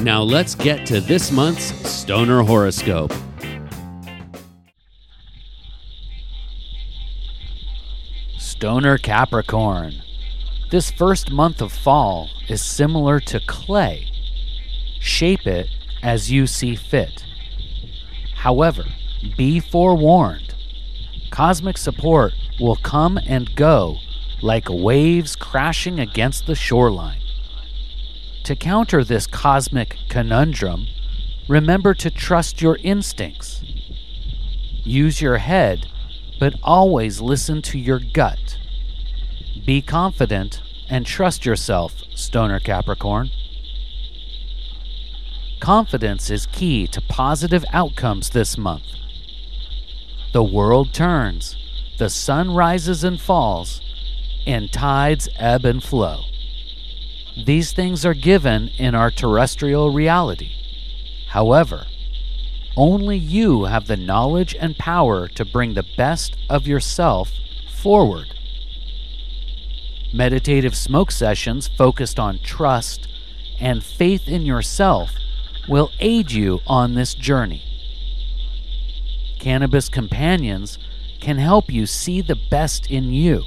Now let's get to this month's Stoner Horoscope. Stoner Capricorn. This first month of fall is similar to clay. Shape it as you see fit. However, be forewarned. Cosmic support will come and go like waves crashing against the shoreline. To counter this cosmic conundrum, remember to trust your instincts. Use your head, but always listen to your gut. Be confident and trust yourself, Stoner Capricorn. Confidence is key to positive outcomes this month. The world turns, the sun rises and falls, and tides ebb and flow. These things are given in our terrestrial reality. However, only you have the knowledge and power to bring the best of yourself forward. Meditative smoke sessions focused on trust and faith in yourself will aid you on this journey. Cannabis companions can help you see the best in you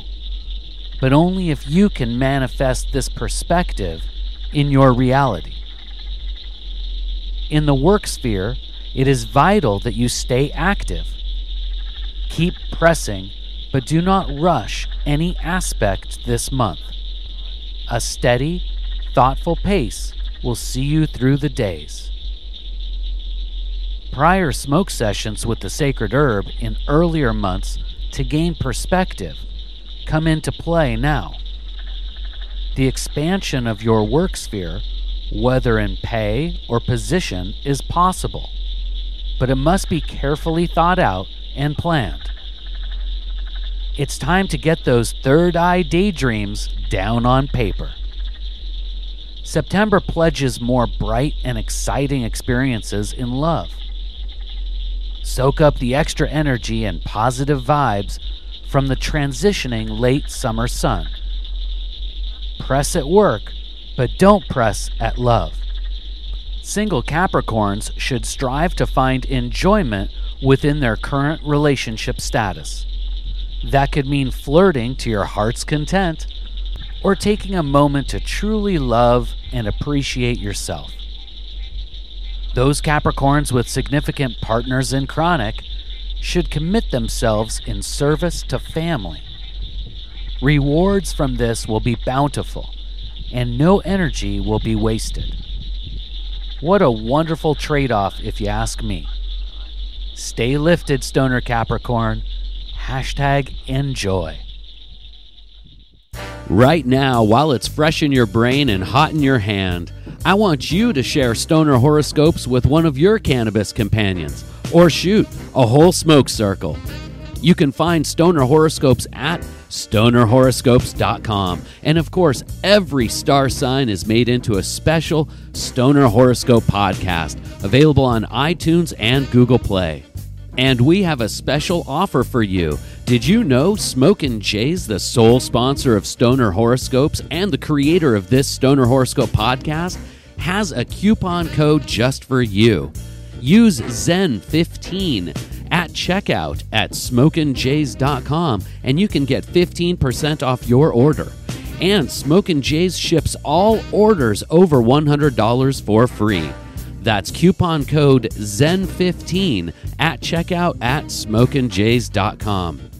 but only if you can manifest this perspective in your reality. In the work sphere, it is vital that you stay active. Keep pressing, but do not rush any aspect this month. A steady, thoughtful pace will see you through the days. Prior smoke sessions with the sacred herb in earlier months to gain perspective come into play now. The expansion of your work sphere, whether in pay or position, is possible, but it must be carefully thought out and planned. It's time to get those third eye daydreams down on paper. September pledges more bright and exciting experiences in love. Soak up the extra energy and positive vibes from the transitioning late summer sun. Press at work, but don't press at love. Single Capricorns should strive to find enjoyment within their current relationship status. That could mean flirting to your heart's content or taking a moment to truly love and appreciate yourself. Those Capricorns with significant partners in chronic should commit themselves in service to family. Rewards from this will be bountiful, and no energy will be wasted. What a wonderful trade off, if you ask me. Stay lifted, Stoner Capricorn. Hashtag enjoy. Right now, while it's fresh in your brain and hot in your hand, I want you to share stoner horoscopes with one of your cannabis companions or shoot a whole smoke circle. You can find stoner horoscopes at stonerhoroscopes.com. And of course, every star sign is made into a special Stoner Horoscope podcast available on iTunes and Google Play. And we have a special offer for you. Did you know Smokin' Jay's the sole sponsor of Stoner Horoscopes and the creator of this Stoner Horoscope podcast has a coupon code just for you. Use Zen15 at checkout at smokinjays.com and you can get 15% off your order. And Smokin' Jays ships all orders over $100 for free. That's coupon code ZEN15 at checkout at smokinjays.com.